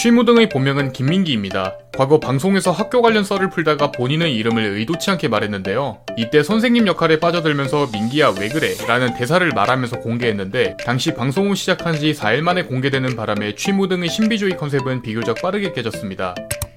취무등의 본명은 김민기입니다. 과거 방송에서 학교 관련 썰을 풀다가 본인의 이름을 의도치 않게 말했는데요. 이때 선생님 역할에 빠져들면서 민기야 왜 그래? 라는 대사를 말하면서 공개했는데 당시 방송 후 시작한 지 4일 만에 공개되는 바람에 취무등의 신비주의 컨셉은 비교적 빠르게 깨졌습니다.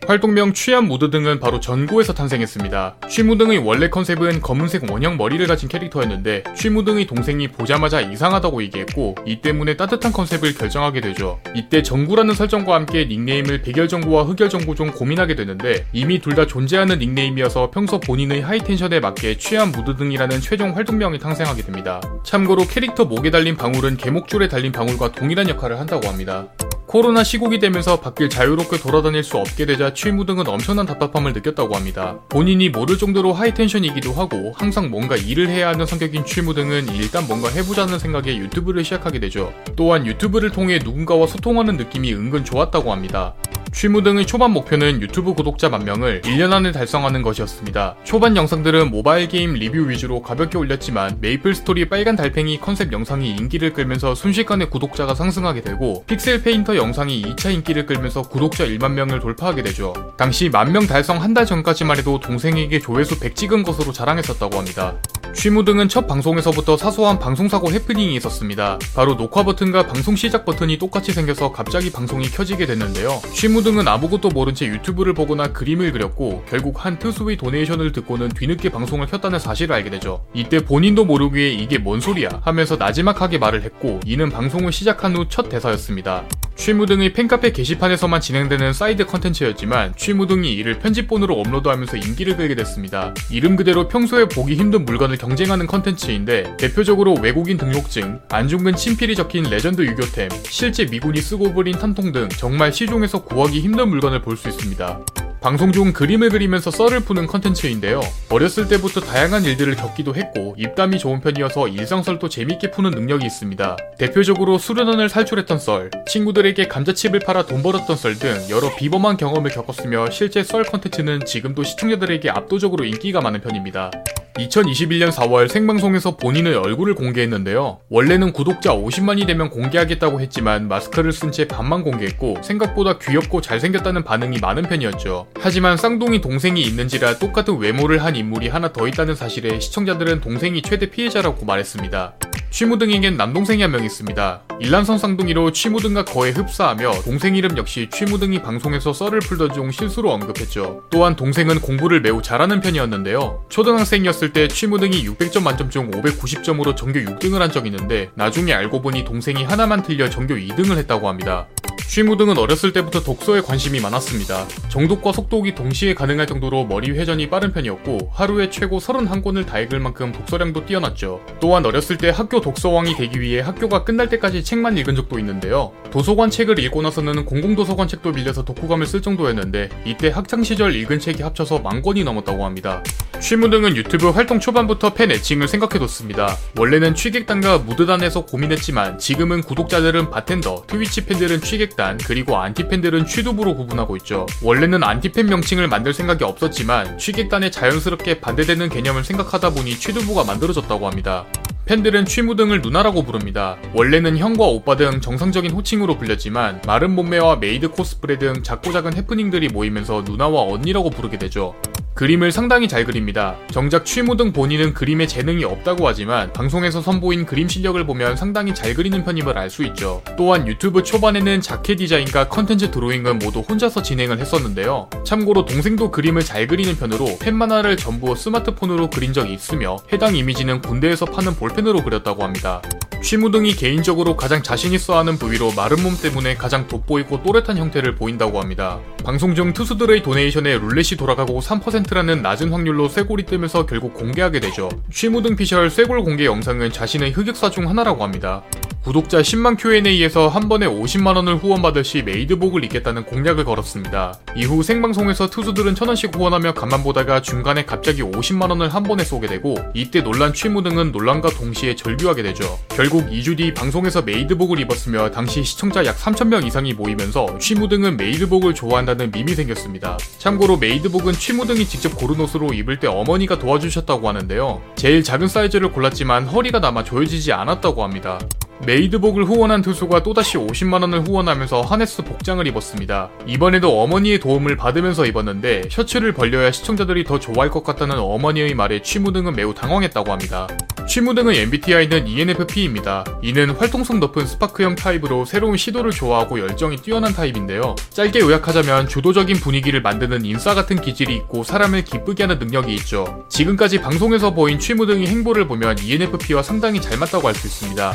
활동명 취한 무드 등은 바로 전구에서 탄생했습니다. 취무 등의 원래 컨셉은 검은색 원형 머리를 가진 캐릭터였는데 취무 등의 동생이 보자마자 이상하다고 얘기했고 이 때문에 따뜻한 컨셉을 결정하게 되죠. 이때 전구라는 설정과 함께 닉네임을 백열전구와 흑열전구 중 고민하게 되는데 이미 둘 다 존재하는 닉네임이어서 평소 본인의 high tension에 맞게 취한 무드 등이라는 최종 활동명이 탄생하게 됩니다. 참고로 캐릭터 목에 달린 방울은 개목줄에 달린 방울과 동일한 역할을 한다고 합니다. 코로나 시국이 되면서 밖을 자유롭게 돌아다닐 수 없게 되자 취무 등은 엄청난 답답함을 느꼈다고 합니다. 본인이 모를 정도로 high tension이기도 하고 항상 뭔가 일을 해야 하는 성격인 취무 등은 일단 뭔가 해보자는 생각에 유튜브를 시작하게 되죠. 또한 유튜브를 통해 누군가와 소통하는 느낌이 은근 좋았다고 합니다. 취무 등의 초반 목표는 유튜브 구독자 만 명을 1년 안에 달성하는 것이었습니다. 초반 영상들은 모바일 게임 리뷰 위주로 가볍게 올렸지만 메이플 스토리 빨간 달팽이 컨셉 영상이 인기를 끌면서 순식간에 구독자가 상승하게 되고 픽셀 페인터 영상이 2차 인기를 끌면서 구독자 1만 명을 돌파하게 되죠. 당시 만 명 달성 한 달 전까지만 해도 동생에게 조회수 100 찍은 것으로 자랑했었다고 합니다. 취무 등은 첫 방송에서부터 사소한 방송사고 해프닝이 있었습니다. 바로 녹화 버튼과 방송 시작 버튼이 똑같이 생겨서 갑자기 방송이 켜지게 됐는데요. 취무 등은 아무것도 모른 채 유튜브를 보거나 그림을 그렸고 결국 한 트수의 donation을 듣고는 뒤늦게 방송을 켰다는 사실을 알게 되죠. 이때 본인도 모르기에 이게 뭔 소리야 하면서 나지막하게 말을 했고 이는 방송을 시작한 후 첫 대사였습니다. 취무 등의 팬카페 게시판에서만 진행되는 사이드 컨텐츠였지만 취무 등이 이를 편집본으로 업로드하면서 인기를 끌게 됐습니다. 이름 그대로 평소에 보기 힘든 물건을 경쟁하는 컨텐츠인데 대표적으로 외국인 등록증, 안중근 친필이 적힌 레전드 유교템, 실제 미군이 쓰고 버린 탄통 등 정말 시중에서 구하기 힘든 물건을 볼 수 있습니다. 방송 중 그림을 그리면서 썰을 푸는 컨텐츠인데요. 어렸을 때부터 다양한 일들을 겪기도 했고 입담이 좋은 편이어서 일상설도 재밌게 푸는 능력이 있습니다. 대표적으로 수련원을 살출했던 썰, 친구들에게 감자칩을 팔아 돈 벌었던 썰 등 여러 비범한 경험을 겪었으며 실제 썰 컨텐츠는 지금도 시청자들에게 압도적으로 인기가 많은 편입니다. 2021년 4월 생방송에서 본인의 얼굴을 공개했는데요. 원래는 구독자 50만이 되면 공개하겠다고 했지만 마스크를 쓴 채 반만 공개했고 생각보다 귀엽고 잘생겼다는 반응이 많은 편이었죠. 하지만 쌍둥이 동생이 있는지라 똑같은 외모를 한 인물이 하나 더 있다는 사실에 시청자들은 동생이 최대 피해자라고 말했습니다. 취무등에겐 남동생이 한 명 있습니다. 일란성 쌍둥이로 취무등과 거의 흡사하며 동생 이름 역시 취무등이 방송에서 썰을 풀던 중 실수로 언급했죠. 또한 동생은 공부를 매우 잘하는 편이었는데요. 초등학생이었을 때 취무등이 600점 만점 중 590점으로 전교 6등을 한 적이 있는데 나중에 알고 보니 동생이 하나만 틀려 전교 2등을 했다고 합니다. 취무 등은 어렸을 때부터 독서에 관심이 많았습니다. 정독과 속독이 동시에 가능할 정도로 머리 회전이 빠른 편이었고 하루에 최고 31권을 다 읽을 만큼 독서량도 뛰어났죠. 또한 어렸을 때 학교 독서왕이 되기 위해 학교가 끝날 때까지 책만 읽은 적도 있는데요. 도서관 책을 읽고 나서는 공공도서관 책도 빌려서 독후감을 쓸 정도였는데 이때 학창시절 읽은 책이 합쳐서 만 권이 넘었다고 합니다. 취무 등은 유튜브 활동 초반부터 팬 애칭을 생각해뒀습니다. 원래는 취객단과 무드단에서 고민했지만 지금은 구독자들은 바텐더, 트위치 팬들은 취객 단, 그리고 안티팬들은 취두부로 구분하고 있죠. 원래는 안티팬 명칭을 만들 생각이 없었지만 취객단에 자연스럽게 반대되는 개념을 생각하다 보니 취두부가 만들어졌다고 합니다. 팬들은 취무 등을 누나라고 부릅니다. 원래는 형과 오빠 등 정상적인 호칭으로 불렸지만 마른 몸매와 메이드 코스프레 등 크고 작은 해프닝들이 모이면서 누나와 언니라고 부르게 되죠. 그림을 상당히 잘 그립니다. 정작 취무 등 본인은 그림에 재능이 없다고 하지만 방송에서 선보인 그림 실력을 보면 상당히 잘 그리는 편임을 알 수 있죠. 또한 유튜브 초반에는 자켓 디자인과 컨텐츠 드로잉은 모두 혼자서 진행을 했었는데요. 참고로 동생도 그림을 잘 그리는 편으로 팬 만화를 전부 스마트폰으로 그린 적이 있으며 해당 이미지는 군대에서 파는 볼펜으로 그렸다고 합니다. 취무 등이 개인적으로 가장 자신있어 하는 부위로 마른 몸 때문에 가장 돋보이고 또렷한 형태를 보인다고 합니다. 방송 중 트수들의 donation에 룰렛이 돌아가고 3% 라는 낮은 확률로 쇄골이 뜨면서 결국 공개하게 되죠. 취무 등 피셜 쇄골 공개 영상은 자신의 흑역사 중 하나라고 합니다. 구독자 10만 Q&A에서 한 번에 50만원을 후원받을 시 메이드복을 입겠다는 공약을 걸었습니다. 이후 생방송에서 트수들은 천원씩 후원하며 간만 보다가 중간에 갑자기 50만원을 한 번에 쏘게 되고 이때 놀란 취무 등은 놀람과 동시에 절규하게 되죠. 결국 2주 뒤 방송에서 메이드복을 입었으며 당시 시청자 약 3천명 이상이 모이면서 취무 등은 메이드복을 좋아한다는 밈이 생겼습니다. 참고로 메이드복은 취무 등이 직접 고른 옷으로 입을 때 어머니가 도와주셨다고 하는데요. 제일 작은 사이즈를 골랐지만 허리가 남아 조여지지 않았다고 합니다. 메이드복을 후원한 트수가 또다시 50만원을 후원하면서 하네스 복장을 입었습니다. 이번에도 어머니의 도움을 받으면서 입었는데 셔츠를 벌려야 시청자들이 더 좋아할 것 같다는 어머니의 말에 취무등은 매우 당황했다고 합니다. 취무등의 MBTI는 ENFP입니다. 이는 활동성 높은 스파크형 타입으로 새로운 시도를 좋아하고 열정이 뛰어난 타입인데요. 짧게 요약하자면 주도적인 분위기를 만드는 인싸 같은 기질이 있고 사람을 기쁘게 하는 능력이 있죠. 지금까지 방송에서 보인 취무등의 행보를 보면 ENFP와 상당히 잘 맞다고 할 수 있습니다.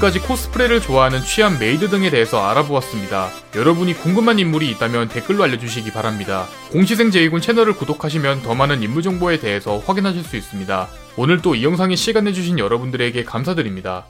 지금까지 코스프레를 좋아하는 취한 메이드 등에 대해서 알아보았습니다. 여러분이 궁금한 인물이 있다면 댓글로 알려주시기 바랍니다. 공시생 제이군 채널을 구독하시면 더 많은 인물 정보에 대해서 확인하실 수 있습니다. 오늘 또 이 영상에 시간 내주신 여러분들에게 감사드립니다.